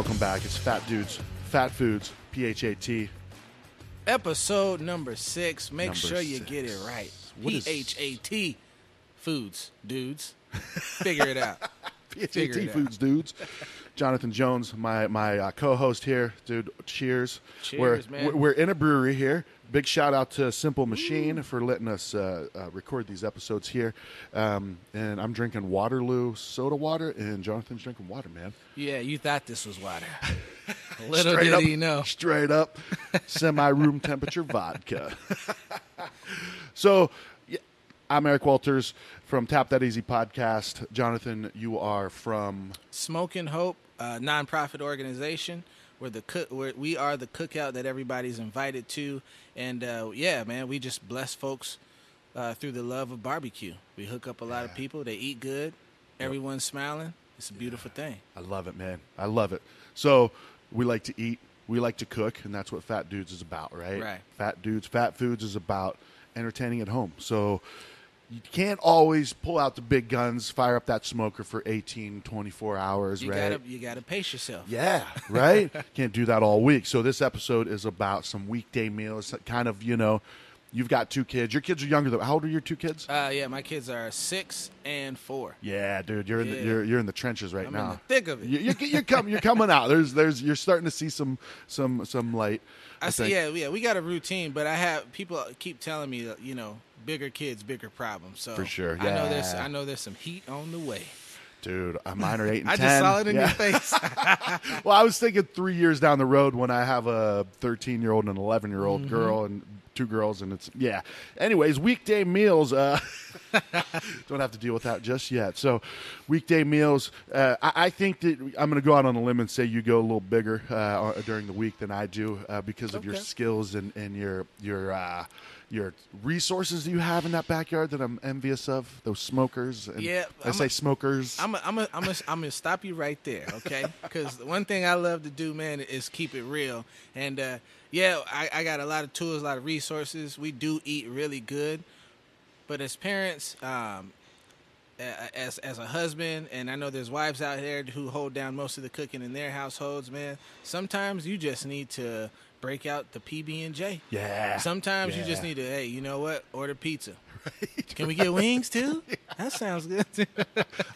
welcome back. It's Fat Dudes, Fat Foods, P H A T. Episode number six. Make Number sure you six. get it right. P H A T Foods, dudes. Figure it out. P H A T it out. Foods, dudes. Jonathan Jones, my my uh, co-host here, dude. Cheers. Cheers, we're, man. we're- We're in a brewery here. Big shout out to Simple Machine for letting us uh, uh, record these episodes here. Um, and I'm drinking Waterloo soda water, and Jonathan's drinking water, man. Yeah, you thought this was water. Little Straight did up, he know. Straight up, semi room temperature vodka. so, yeah, I'm Eric Walters from Tap That Easy podcast. Jonathan, you are from Smoking Hope, uh, nonprofit organization. We're the cook. We're, we are the cookout that everybody's invited to, and uh, yeah, man, we just bless folks uh, through the love of barbecue. We hook up a lot of people. They eat good. Everyone's smiling. It's a beautiful thing. I love it, man. I love it. So we like to eat, we like to cook, and that's what Fat Dudes is about, right? Right. Fat Dudes, Fat Foods is about entertaining at home. So you can't always pull out the big guns, fire up that smoker for 18, 24 hours, You right? gotta you gotta pace yourself. Yeah, right? Can't do that all week. So this episode is about some weekday meals, kind of, you know, you've got two kids. Your kids are younger than how old are your two kids? Uh, yeah, my kids are six and four. yeah, dude, you're in the you're you're in the trenches right I'm now. in the thick of it. You, you, you're coming. You're coming out. There's, there's. You're starting to see some, some, some light. I, I see. Yeah, yeah, we got a routine, but I have people keep telling me, that, you know, bigger kids, bigger problems. So For sure, I know there's. I know there's some heat on the way. dude. Mine are eight and I ten. just saw it in Yeah. your face. well, I was thinking three years down the road when I have a 13 year old and an 11 year Mm-hmm. old girl and two girls, and it's yeah. Anyways, weekday meals. Uh, don't have to deal with that just yet. So, weekday meals. Uh, I, I think that I'm going to go out on a limb and say you go a little bigger uh, during the week than I do uh, because of your skills and and your your. Uh, your resources that you have in that backyard that I'm envious of, those smokers. And Yeah, I I'm say a- smokers. I'm a, I'm a, I'm a, I'm gonna stop you right there, okay? Because one thing I love to do, man, is keep it real. And uh, yeah, I, I got a lot of tools, a lot of resources. We do eat really good, but as parents, um, as as a husband, and I know there's wives out there who hold down most of the cooking in their households, man. Sometimes you just need to break out the PB and J. yeah. Sometimes you just need to, hey, you know what? Order pizza. Can we get wings too? That sounds good.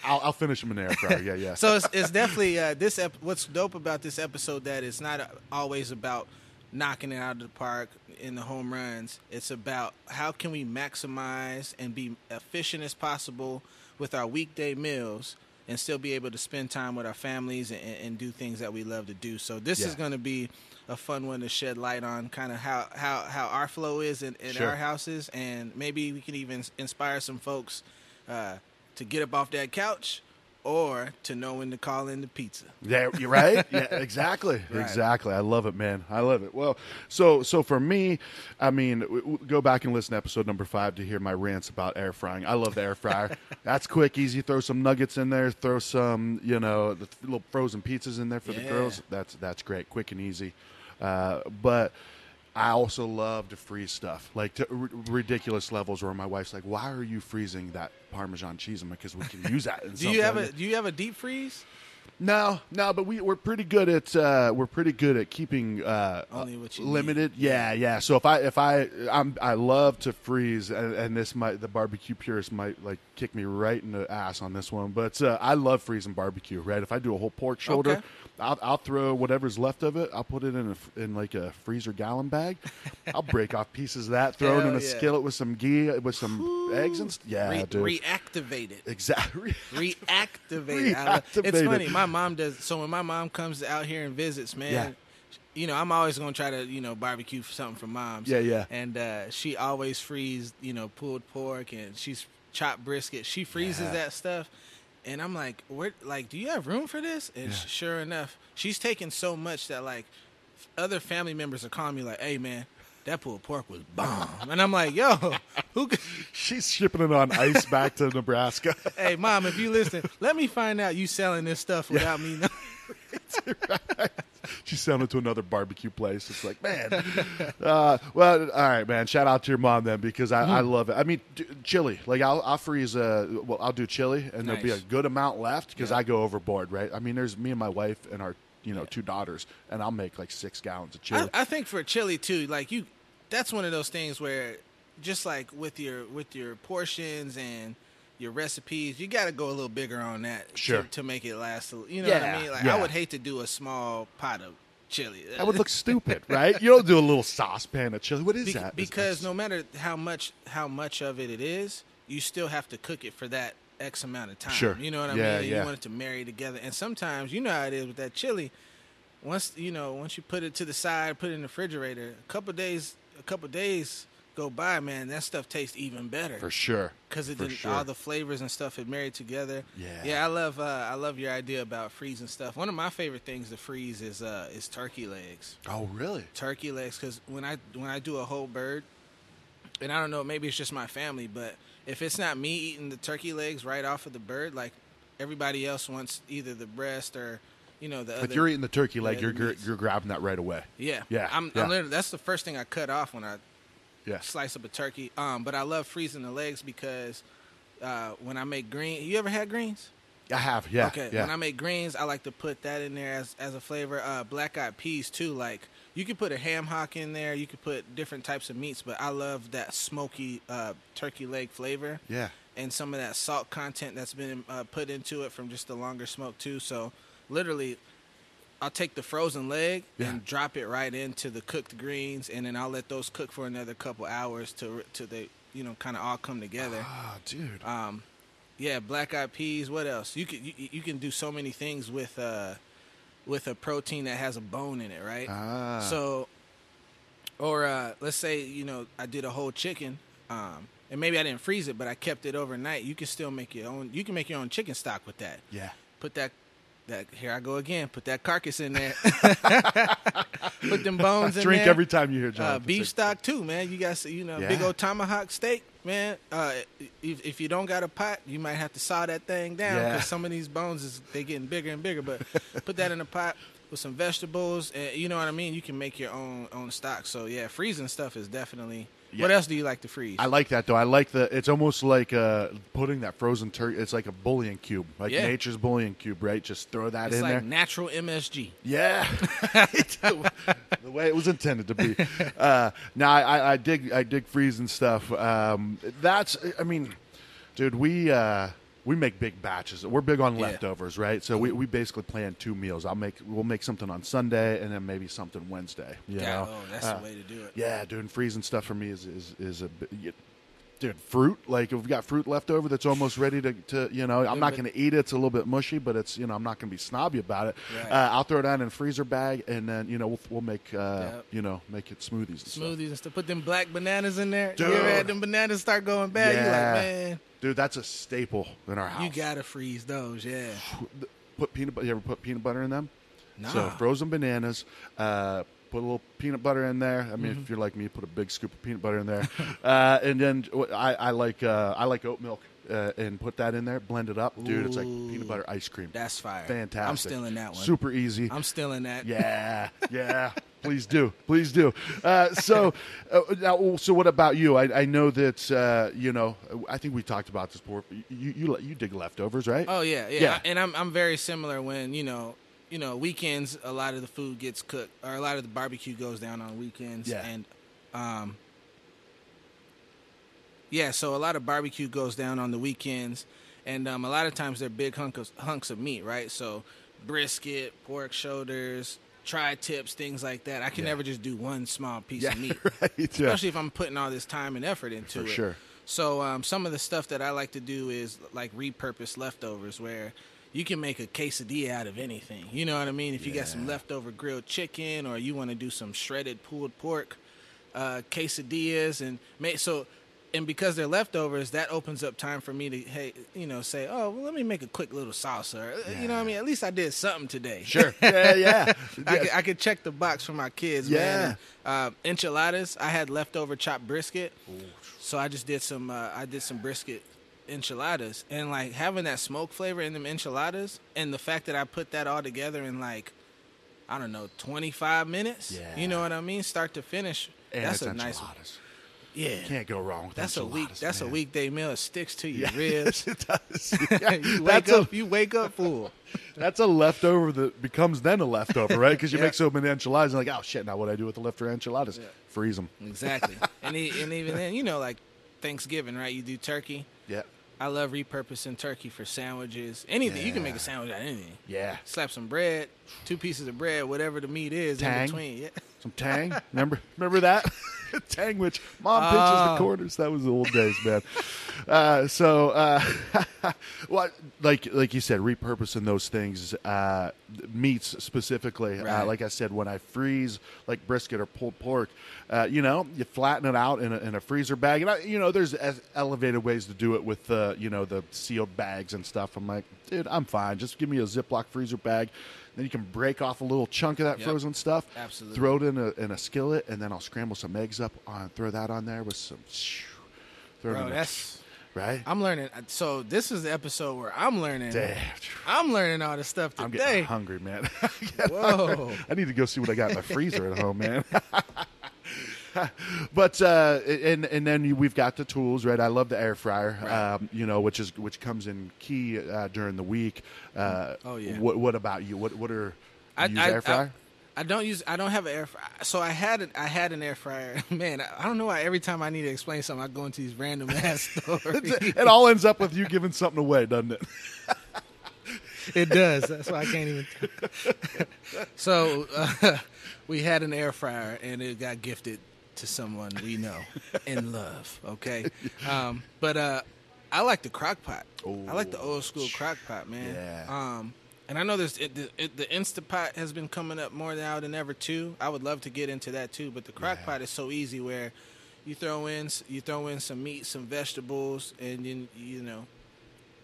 I'll, I'll finish them in the air fryer. Yeah, yeah. so it's, it's definitely uh, this. Ep- what's dope about this episode that it's not always about knocking it out of the park in the home runs. It's about how can we maximize and be efficient as possible with our weekday meals and still be able to spend time with our families and, and do things that we love to do. So this Yeah. is going to be a fun one to shed light on kind of how, how, how our flow is in, in Sure. our houses and maybe we can even inspire some folks uh, to get up off that couch or to know when to call in the pizza. Yeah, you're right. Yeah, exactly, Right. exactly. I love it, man. I love it. Well, so so for me, I mean, w- w- go back and listen to episode number five to hear my rants about air frying. I love the air fryer. That's quick, easy. Throw some nuggets in there. Throw some, you know, the little frozen pizzas in there for the girls. That's that's great, quick and easy. Uh, but I also love to freeze stuff, like to r- ridiculous levels where my wife's like, "Why are you freezing that Parmesan cheese?" I'm like, "Because we can use that." In Do you have something." a Do you have a deep freeze? No, no, but we we're pretty good at uh, we're pretty good at keeping uh, Only what you limited. Yeah, yeah. So if I if I I'm I love to freeze, and, and this might the barbecue purist might like kick me right in the ass on this one, but uh, I love freezing barbecue. Right, if I do a whole pork shoulder, Okay. I'll, I'll throw whatever's left of it. I'll put it in a in like a freezer gallon bag. I'll break off pieces of that, throw it in a yeah. skillet with some ghee with some eggs and yeah, Re- dude. reactivate it. exactly. Reactivate. it. It's funny. My mom does. So when my mom comes out here and visits, man, Yeah. you know, I'm always gonna try to, you know, barbecue for something for moms. Yeah, yeah. And uh, she always frees, you know, pulled pork and she's chopped brisket. She freezes Yeah. that stuff. And I'm like, where? Like, do you have room for this? And Yeah. sure enough, she's taking so much that like other family members are calling me like, "Hey, man, that pulled pork was bomb." And I'm like, "Yo, who?" Could, She's shipping it on ice back to Nebraska. hey, mom, if you listen, let me find out you selling this stuff without me knowing. She's selling it to another barbecue place. It's like, man. Uh, well, all right, man. Shout out to your mom then because I, I love it. I mean, d- chili. Like I'll, I'll freeze. Uh, well, I'll do chili, and there'll be a good amount left because Yeah. I go overboard. Right. I mean, there's me and my wife and our you know two daughters, and I'll make like six gallons of chili. I, I think for chili too, like you, that's one of those things where, just like with your with your portions and your recipes, you got to go a little bigger on that Sure. to, to make it last. a- You know what I mean? Like yeah. I would hate to do a small pot of chili. that would look stupid, right? You don't do a little saucepan of chili. What is Be- that? because It's- no matter how much how much of it it is, you still have to cook it for that X amount of time. Sure. You know what I Yeah, mean? yeah. You want it to marry together. And sometimes you know how it is with that chili. Once you know, once you put it to the side, put it in the refrigerator, a couple days a couple days go by, man, that stuff tastes even better. for sure, Because it did, sure. all the flavors and stuff had married together. Yeah. yeah. I love uh, I love your idea about freezing stuff. One of my favorite things to freeze is uh, is turkey legs oh, really? turkey legs because when I when I do a whole bird, and I don't know, maybe it's just my family, but if it's not me eating the turkey legs right off of the bird, like everybody else wants either the breast or you know the If other. you're eating the turkey leg, the you're meats. you're grabbing that right away. yeah, Yeah, I'm, yeah. I'm literally that's the first thing I cut off when I Yeah, slice up a turkey. Um, but I love freezing the legs because uh, when I make green, you ever had greens? I have. Yeah, Okay. yeah. When I make greens, I like to put that in there as as a flavor. Uh, black eyed peas too. Like you could put a ham hock in there. You could put different types of meats, but I love that smoky uh, turkey leg flavor yeah. and some of that salt content that's been uh, put into it from just the longer smoke too. So literally. I'll take the frozen leg Yeah. and drop it right into the cooked greens, and then I'll let those cook for another couple hours to to they you know kind of all come together. Ah, dude. Um, yeah, black eyed peas. What else? You can you, you can do so many things with uh with a protein that has a bone in it, right? ah. So, or uh, let's say you know I did a whole chicken, um, and maybe I didn't freeze it, but I kept it overnight. You can still make your own. You can make your own chicken stock with that. yeah. Put that. That here I go again. Put that carcass in there. Put them bones in there. Drink there. every time you hear Uh, beef stock too, man. You got you know big old tomahawk steak, man. Uh, if, if you don't got a pot, you might have to saw that thing down because Yeah. some of these bones is they getting bigger and bigger. But put that in a pot with some vegetables, and you know what I mean. You can make your own own stock. So yeah, freezing stuff is definitely. What else do you like to freeze? I like that though. I like the. It's almost like uh, putting that frozen turkey. It's like a bouillon cube, like Yeah. nature's bouillon cube, right? Just throw that it's in like there. natural MSG. Yeah, the way it was intended to be. Uh, now I, I, I dig I dig freezing stuff. Um, that's I mean, dude, we uh, we make big batches. We're big on Yeah. leftovers, right? So we, we basically plan two meals. I'll make we'll make something on Sunday and then maybe something Wednesday. Yeah, know? oh, that's Uh, the way to do it. Yeah, doing freezing stuff for me is is, is a bit. y- Dude, fruit like if we've got fruit left over that's almost ready to, to you know, I'm not going to eat it. It's a little bit mushy, but it's you know I'm not going to be snobby about it. Right. Uh, I'll throw it down in a freezer bag, and then you know we'll, we'll make uh, Yep. you know make it smoothies. And stuff. Smoothies and stuff. Put them black bananas in there. You Dude. ever had them bananas start going bad? Yeah. You like, man, dude, that's a staple in our house. you gotta freeze those. Yeah. put peanut butter. You ever put peanut butter in them? Nah. So frozen bananas. Uh, put a little peanut butter in there. I mean, Mm-hmm. if you're like me, put a big scoop of peanut butter in there. uh, and then I, I like uh, I like oat milk uh, and put that in there. Blend it up, dude. It's like peanut butter ice cream. That's fire. fantastic. I'm stealing that one. Super easy. I'm stealing that. Yeah, yeah. Please do, please do. Uh, so, uh, now, so what about you? I, I know that uh, you know. I think we talked about this before. You you you dig leftovers, right? Oh yeah, yeah, Yeah. And I'm I'm very similar when you know you know weekends. A lot of the food gets cooked, or a lot of the barbecue goes down on weekends. Yeah. And um, yeah. So a lot of barbecue goes down on the weekends, and um, a lot of times they're big hunks of, hunks of meat, right? So brisket, pork shoulders. Tri tips, things like that. I can Yeah. never just do one small piece Yeah, of meat. right. Yeah. especially if I'm putting all this time and effort into For it. sure. So um, some of the stuff that I like to do is like repurpose leftovers, where you can make a quesadilla out of anything. You know what I mean? If you got some leftover grilled chicken, or you want to do some shredded pulled pork uh, quesadillas, and make so. And because they're leftovers, that opens up time for me to, hey, you know, say, oh, well, let me make a quick little salsa. Or, uh, You know what I mean? At least I did something today. Sure. Yeah, yeah. I, could, I could check the box for my kids. Yeah. Uh, enchiladas. I had leftover chopped brisket, so I just did some. Uh, I did some brisket enchiladas, and like having that smoke flavor in them enchiladas, and the fact that I put that all together in like, I don't know, twenty five minutes. Yeah. You know what I mean? Start to finish. And that's a nice. enchiladas. Yeah. can't go wrong with That's a week. That's a weekday meal. It sticks to your Yeah, ribs. it does. you wake That's up. a- you wake up full. That's a leftover that becomes then a leftover, right? Because you Yeah. make so many enchiladas, and like, oh shit, now what do I do with the leftover enchiladas? Yeah. Freeze them. Exactly. and e- and even then, you know, like Thanksgiving, right? You do turkey. Yeah, I love repurposing turkey for sandwiches. Anything you can make a sandwich out of anything. yeah. Slap some bread, two pieces of bread, whatever the meat is Tang. in between. Yeah. Some tang. Remember, remember that tang, which mom pinches the Oh. corners. That was the old days, man. Uh, so, uh, what, like, like you said, repurposing those things, uh, meats specifically. Uh, Right. like I said, when I freeze like brisket or pulled pork, uh, you know, you flatten it out in a, in a freezer bag, and I, you know, there's es- elevated ways to do it with the, you know, the sealed bags and stuff. I'm like, dude, I'm fine. Just give me a Ziploc freezer bag. Then you can break off a little chunk of that Yep. frozen stuff. Absolutely. Throw it in a in a skillet, and then I'll scramble some eggs up on, throw that on there with some. Throw Bro, that's right. I'm learning. Uh, so this is the episode where I'm learning. Damn. I'm learning all this stuff today. I'm getting hungry, man. Whoa. I need to go see what I got in my freezer at home, man. but uh, and and then we've got the tools, right? I love the air fryer, Right. um, you know, which is which comes in key uh, during the week. Uh, Oh, yeah. What What about you? What What are you use air fryer? I, don't use. I don't have an air fryer. So I had an. I had an air fryer. Man, I, I don't know why. Every time I need to explain something, I go into these random ass stories. it all ends up with you giving something away, doesn't it? it does. That's why I can't even. so uh, we had an air fryer, and it got gifted to someone we know and love. Okay, um, but uh, I like the crock pot. I like the old school crock pot, man. Yeah. Um, and I know this it, the, it, the Instapot has been coming up more now than ever too. I would love to get into that too, but the crock Yeah. pot is so easy where you throw in you throw in some meat, some vegetables, and then you know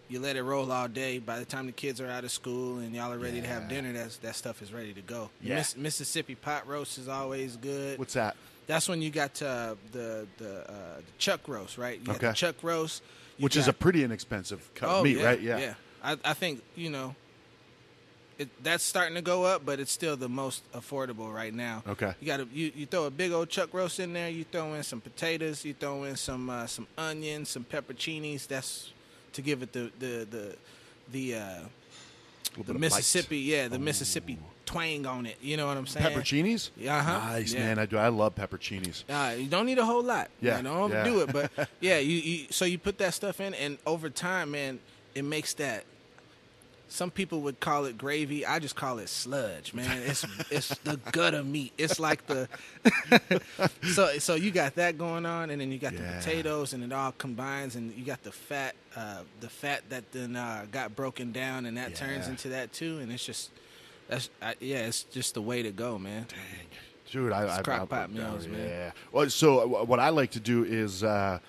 you let it roll all day. By the time the kids are out of school and y'all are ready to have dinner, that's that stuff is ready to go. Yeah. Miss, Mississippi pot roast is always good. What's that? That's when you got uh, the the, uh, the chuck roast, right? You Okay. the chuck roast, Which is a pretty inexpensive cut oh, of meat, yeah, right? Yeah. I, I think you know. It, that's starting to go up, but it's still the most affordable right now. Okay. You got to you, you throw a big old chuck roast in there. You throw in some potatoes. You throw in some uh, some onions, some pepperoncinis. That's to give it the the the the uh, the bit of bite. Mississippi, yeah, the Mississippi twang on it. You know what I'm saying? Pepperoncinis? Yeah, uh-huh. Nice, Yeah. man. I do. I love pepperoncinis. Uh, you don't need a whole lot. Yeah, You don't yeah. overdo it, but yeah, you, you so you put that stuff in, and over time, man, it makes that. Some people would call it gravy. I just call it sludge, man. It's it's the gut of meat. It's like the so so you got that going on, and then you got Yeah. the potatoes, and it all combines, and you got the fat, uh, the fat that then uh, got broken down, and that turns into that too, and it's just that's I, yeah, it's just the way to go, man. Dude, I, I crock pot meals, man. Yeah. Well, so uh, what I like to do is, uh,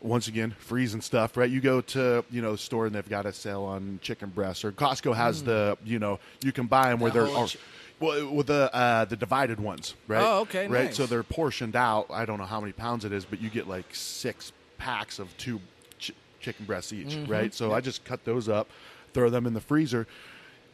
once again, freezing stuff. Right? You go to you know the store and they've got a sale on chicken breasts, or Costco has the you know you can buy them where The they're. or- well, with the uh, the divided ones, right? Oh, okay, Right, nice. so they're portioned out. I don't know how many pounds it is, but you get like six packs of two ch- chicken breasts each, Mm-hmm. right? So I just cut those up, throw them in the freezer.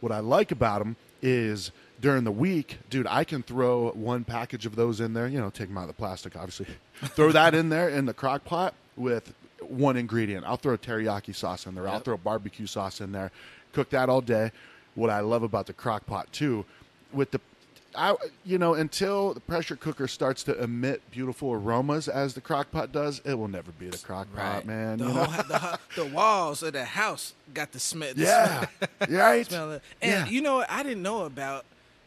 What I like about them is during the week, dude, I can throw one package of those in there. You know, take them out of the plastic, obviously. throw that in there in the crock pot with one ingredient. I'll throw teriyaki sauce in there. I'll Yep. throw barbecue sauce in there. Cook that all day. What I love about the crock pot too, with the I, you know, until the pressure cooker starts to emit beautiful aromas as the crock pot does, it will never be the crock pot, man. The, you whole, know? the, the walls of the house got the smell. The yeah, smell, right. smell and Yeah. you know what? I didn't know about,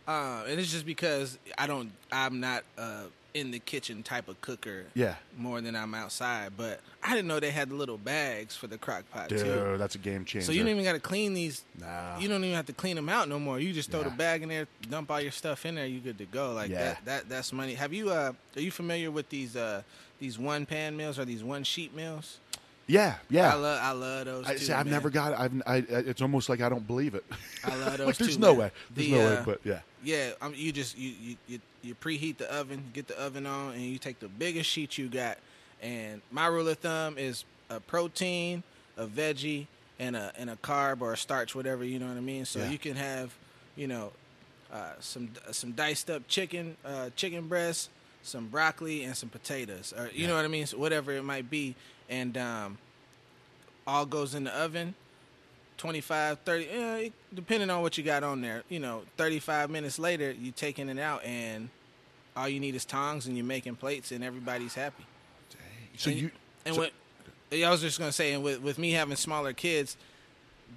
uh, and it's just because I don't. I'm not uh, in the kitchen type of cooker. Yeah. More than I'm outside, but I didn't know they had the little bags for the crock pot Dude, too. that's a game changer. So you don't even got to clean these. Nah. You don't even have to clean them out no more. You just throw the bag in there, dump all your stuff in there. You good to go. Like Yeah. that. That that's money. Have you? Uh, are you familiar with these? Uh, these one pan meals or these one sheet meals? yeah, yeah. I love. I love those. I say I've man. never got it. I've, I, it's almost like I don't believe it. I love those like there's too, no man. way. There's The, no way. uh, But yeah, Yeah, um, you just you, you you you preheat the oven, get the oven on, and you take the biggest sheet you got. And my rule of thumb is a protein, a veggie, and a and a carb or a starch, whatever you know what I mean. So Yeah. you can have, you know, uh, some some diced up chicken, uh, chicken breast, some broccoli, and some potatoes, or you know what I mean, so whatever it might be, and um, all goes in the oven. 25 30 eh, depending on what you got on there you know 35 minutes later you taking it out and all you need is tongs and you're making plates and everybody's happy. So and, you and so- what I was just gonna say, and with with me having smaller kids,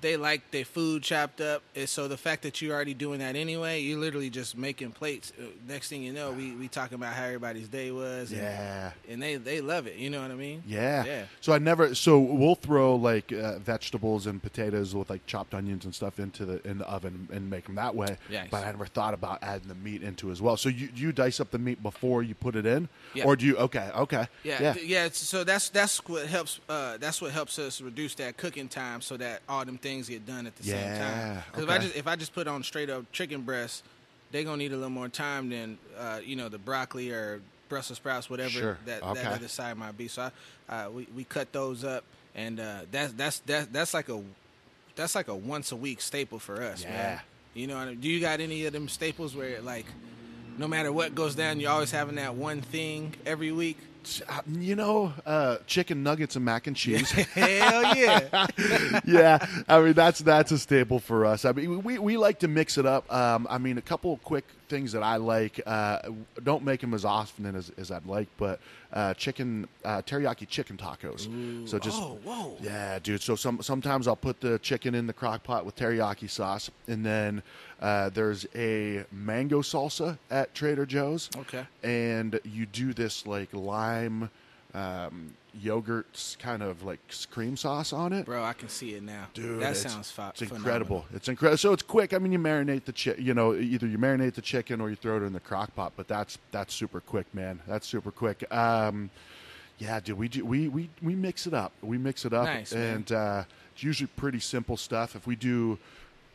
they like their food chopped up. And so the fact that you're already doing that anyway, you're literally just making plates. Uh, Next thing you know, we we talking about how everybody's day was. And, yeah. and they they love it. You know what I mean? Yeah. Yeah. So I never. So we'll throw like uh, vegetables and potatoes with like chopped onions and stuff into the in the oven and make them that way. Yes. But I never thought about adding the meat into as well. So you you dice up the meat before you put it in, Yeah. or do you? Okay. Okay. Yeah, Yeah. yeah. So that's that's what helps. Uh, that's what helps us reduce that cooking time, so that all them things get done at the same Yeah, time. Because if I just if I just put on straight up chicken breast, they're gonna need a little more time than uh, you know the broccoli or Brussels sprouts, whatever Sure, that, okay. that other side might be. So I, uh, we we cut those up, and uh, that's that's that's that's like a that's like a once a week staple for us, Yeah. man. You know, what I mean? do you got any of them staples where like? No matter what goes down, you're always having that one thing every week. Uh, You know, uh, chicken nuggets and mac and cheese. Hell yeah. yeah, I mean that's that's a staple for us. I mean, we, we like to mix it up. Um, I mean, a couple of quick things that I like. Uh, don't make them as often as, as I'd like, but uh, chicken uh, teriyaki chicken tacos. so just oh, whoa. yeah, dude. So some sometimes I'll put the chicken in the crock pot with teriyaki sauce, and then uh, there's a mango salsa at Trader Joe's. Okay. And you do this like lime um, yogurt kind of like cream sauce on it. Bro, I can see it now. Dude, that sounds fi- It's incredible. It's incredible. So it's quick. I mean, you marinate the chi- you know, either you marinate the chicken or you throw it in the crock pot. But that's that's super quick, man. That's super quick. Um, yeah, dude, we do we we we mix it up. We mix it up, Nice, and uh, it's usually pretty simple stuff. If we do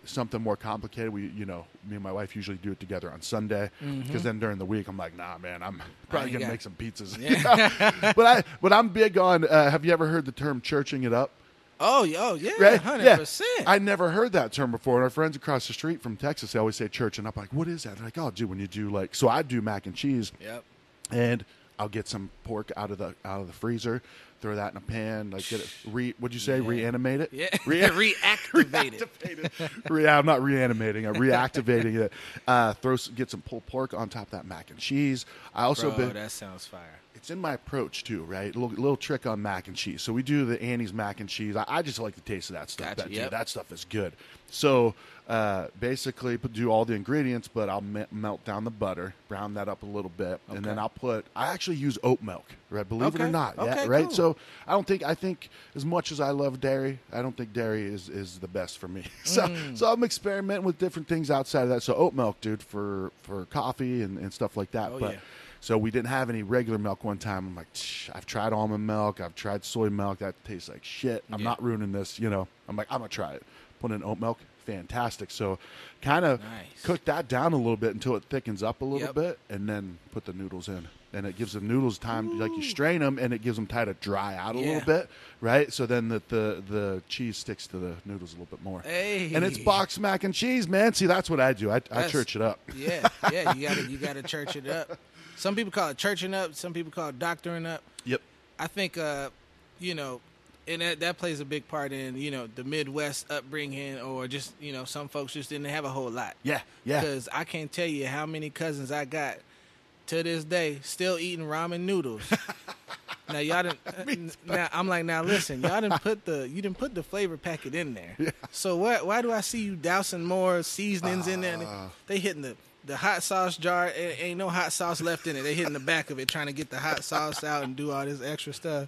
something more complicated, we you know, me and my wife usually do it together on Sunday because then during the week I'm like, nah, man, I'm probably gonna got- make some pizzas. but I but I'm big on. Uh, have you ever heard the term churching it up? Oh, y- oh yeah, Right? hundred Yeah. percent. I never heard that term before. And our friends across the street from Texas, they always say church, and I'm like, what is that? They're like, oh, dude, when you do like, so I do mac and cheese, Yep. and I'll get some pork out of the out of the freezer, throw that in a pan, like get it re. What'd you say? Reanimate it? Yeah. Re- Reactivate it. reactivate it. Re- I'm not reanimating. I'm reactivating it. Uh, throw get some pulled pork on top of that mac and cheese. I also Bro, been that sounds fire. It's in my approach too, right? A little, little trick on mac and cheese. So we do the Annie's mac and cheese. I, I just like the taste of that stuff. Gotcha, That, yep. that stuff is good. So uh, basically, put- do all the ingredients, but I'll me- melt down the butter, brown that up a little bit, and then I'll put. I actually use oat milk, right? Believe it or Okay, not, yeah, right. cool. So I don't think I think as much as I love dairy, I don't think dairy is is the best for me. so Mm. so I'm experimenting with different things outside of that. So oat milk, dude, for for coffee and, and stuff like that. Oh, but yeah. So we didn't have any regular milk one time. I'm like, I've tried almond milk, I've tried soy milk. That tastes like shit. I'm Yeah. not ruining this. You know, I'm like, I'm gonna try it. Put in oat milk, fantastic. So, kind of Nice. cook that down a little bit until it thickens up a little Yep. bit, and then put the noodles in. And it gives the noodles time, like you strain them, and it gives them time to dry out a Yeah. little bit, right? So then the, the the cheese sticks to the noodles a little bit more. Hey. And it's box mac and cheese, man. See, that's what I do. I, I church it up. Yeah, yeah. You gotta you gotta church it up. Some people call it churching up. Some people call it doctoring up. Yep. I think, uh, you know, and that, that plays a big part in you know the Midwest upbringing, or just you know some folks just didn't have a whole lot. Yeah. Yeah. Because I can't tell you how many cousins I got to this day still eating ramen noodles. now y'all didn't. now I'm like, now listen, y'all didn't put the you didn't put the flavor packet in there. So why why do I see you dousing more seasonings in there? Ah. They hitting the the hot sauce jar. Ain't, ain't no hot sauce left in it. They hitting the back of it trying to get the hot sauce out and do all this extra stuff.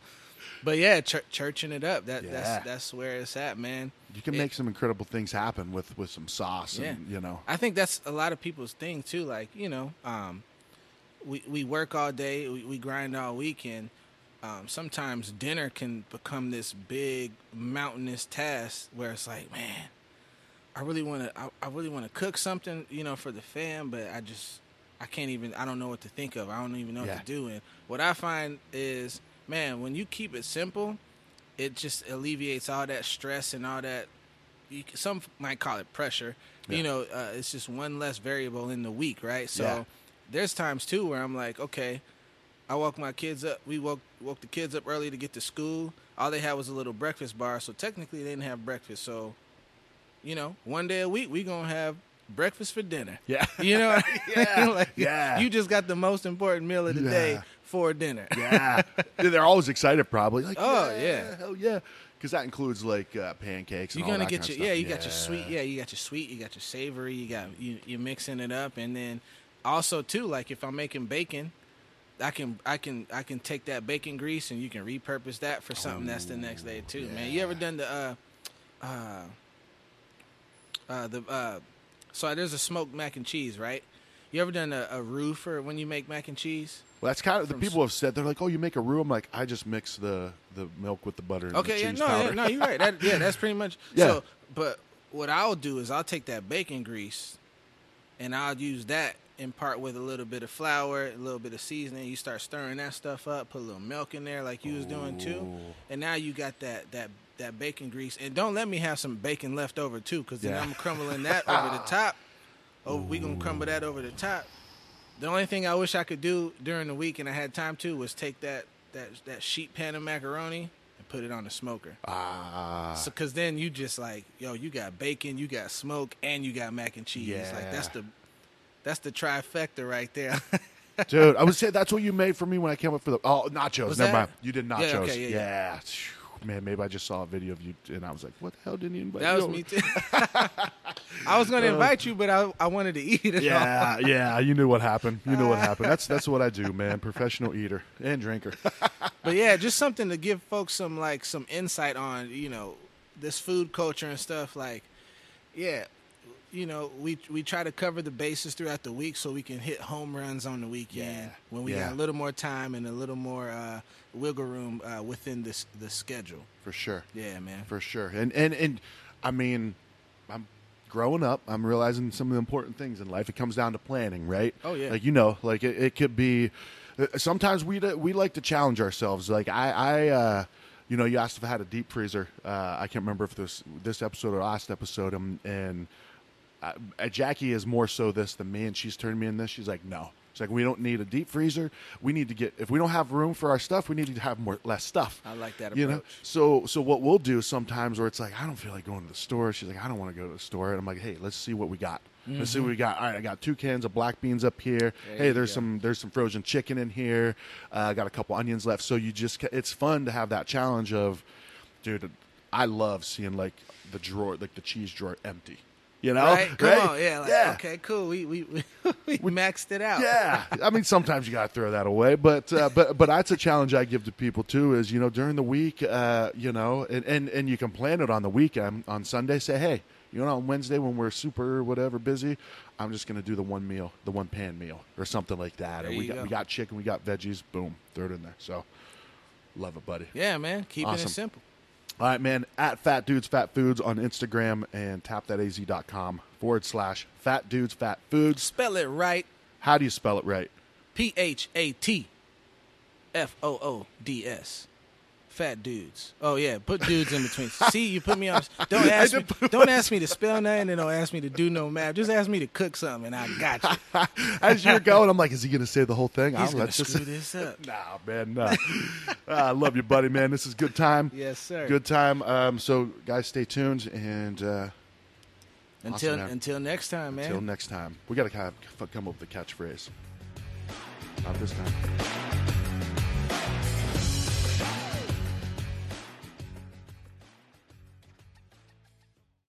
But yeah, chur- churching it up. That Yeah. that's that's where it's at, man. You can It- make some incredible things happen with with some sauce, and you know. I think that's a lot of people's thing too. Like you know, um, we we work all day, we, we grind all weekend. Um, sometimes dinner can become this big mountainous task where it's like, man, I really want to, I, I really want to cook something, you know, for the fam, but I just, I can't even, I don't know what to think of. I don't even know Yeah. what to do. And what I find is, man, when you keep it simple, it just alleviates all that stress and all that. You, some might call it pressure. Yeah. You know, uh, it's just one less variable in the week, right? So Yeah. there's times too where I'm like, okay, I woke my kids up. We woke woke the kids up early to get to school. All they had was a little breakfast bar, so technically they didn't have breakfast. So, you know, one day a week we gonna have breakfast for dinner. Yeah. You know, Yeah. Like, Yeah. You just got the most important meal of the Yeah. day for dinner. Yeah, they're always excited. Probably like, Oh, yeah. hell yeah, because that includes like uh, pancakes. You're gonna get your yeah, you got your sweet yeah, you got your sweet, you got your savory, you got you you're mixing it up, and then also too like if I'm making bacon, I can I can I can take that bacon grease and you can repurpose that for something that's the next day too, man. You ever done the uh uh uh the uh so there's a smoked mac and cheese, right? You ever done a, a roux for when you make mac and cheese? Well, that's kind of the From people have said. They're like, oh, you make a roux. I'm like, I just mix the the milk with the butter. And Okay, the yeah, cheese no, powder. yeah, no, you're right. That, yeah, that's pretty much. Yeah. So, but what I'll do is I'll take that bacon grease, and I'll use that in part with a little bit of flour, a little bit of seasoning. You start stirring that stuff up, put a little milk in there, like you was doing too, and now you got that that that bacon grease. And don't let me have some bacon left over too, because then Yeah. I'm crumbling that over the top. Oh, we gonna crumble that over the top. The only thing I wish I could do during the week and I had time to was take that that that sheet pan of macaroni and put it on the smoker. Ah, So, cause then you just like, yo, you got bacon, you got smoke, and you got mac and cheese. Yeah. Like that's the that's the trifecta right there. dude, I would say that's what you made for me when I came up for the oh nachos. Was Never that- mind, you did nachos. Yeah, okay, yeah, yeah. Phew, Man, maybe I just saw a video of you and I was like, what the hell didn't you invite that me was over? me too. I was gonna uh, invite you, but I I wanted to eat. Yeah, yeah, you knew what happened. You knew what uh. happened. That's that's what I do, man. Professional eater and drinker. But yeah, just something to give folks some like some insight on, you know, this food culture and stuff. Like, yeah, you know, we we try to cover the bases throughout the week so we can hit home runs on the weekend Yeah. when we Yeah. got a little more time and a little more uh, wiggle room uh, within this the schedule. For sure. Yeah, man. For sure. And and and I mean, I'm growing up. I'm realizing some of the important things in life. It comes down to planning, right? Oh, yeah. Like you know, like it, it could be. uh, Sometimes we we like to challenge ourselves. Like I I. uh you know, you asked if I had a deep freezer. Uh, I can't remember if this this episode or last episode, um, and uh, Jackie is more so this than me, and she's turned me in this. She's like, no. She's like, we don't need a deep freezer. We need to get if we don't have room for our stuff, we need to have more less stuff. I like that You know, so so what we'll do sometimes where it's like I don't feel like going to the store. She's like, I don't want to go to the store, and I'm like, hey, let's see what we got. Let's see what we got. All right, I got two cans of black beans up here. There hey, there's go. some there's some frozen chicken in here. Uh, I got a couple onions left. So you just it's fun to have that challenge of, dude. I love seeing like the drawer, like the cheese drawer empty. You know, Right? Come Right? on, yeah, like, yeah. okay, cool. We we we, we maxed it out. Yeah, I mean sometimes you gotta throw that away, but uh, but but that's a challenge I give to people too. Is you know during the week, uh, you know, and, and and you can plan it on the weekend. On Sunday, say hey, you know, on Wednesday when we're super whatever busy, I'm just gonna do the one meal, the one pan meal, or something like that. There or we got go. we got chicken, we got veggies, boom, throw it in there. So love it, buddy. Yeah, man. Keeping Awesome. it simple. All right, man. At Fat Dudes Fat Foods on Instagram and tapthataz.com forward slash Fat Dudes Fat Foods. Spell it right. How do you spell it right? P H A T F O O D S. Fat dudes. Oh yeah, put dudes in between. See, you put me on. Don't ask me. Don't ask me to spell nothing, and don't ask me to do no math. Just ask me to cook something, and I got you. As you're going, I'm like, is he going to say the whole thing? He's I'll gonna screw this up. Nah, man, nah. Ah, I love you, buddy, man. This is good time. Yes, sir. Good time. Um, so, guys, stay tuned, and uh, Until Awesome, until next time, man. until next time, we got to kind of come up with a catchphrase. Not this time.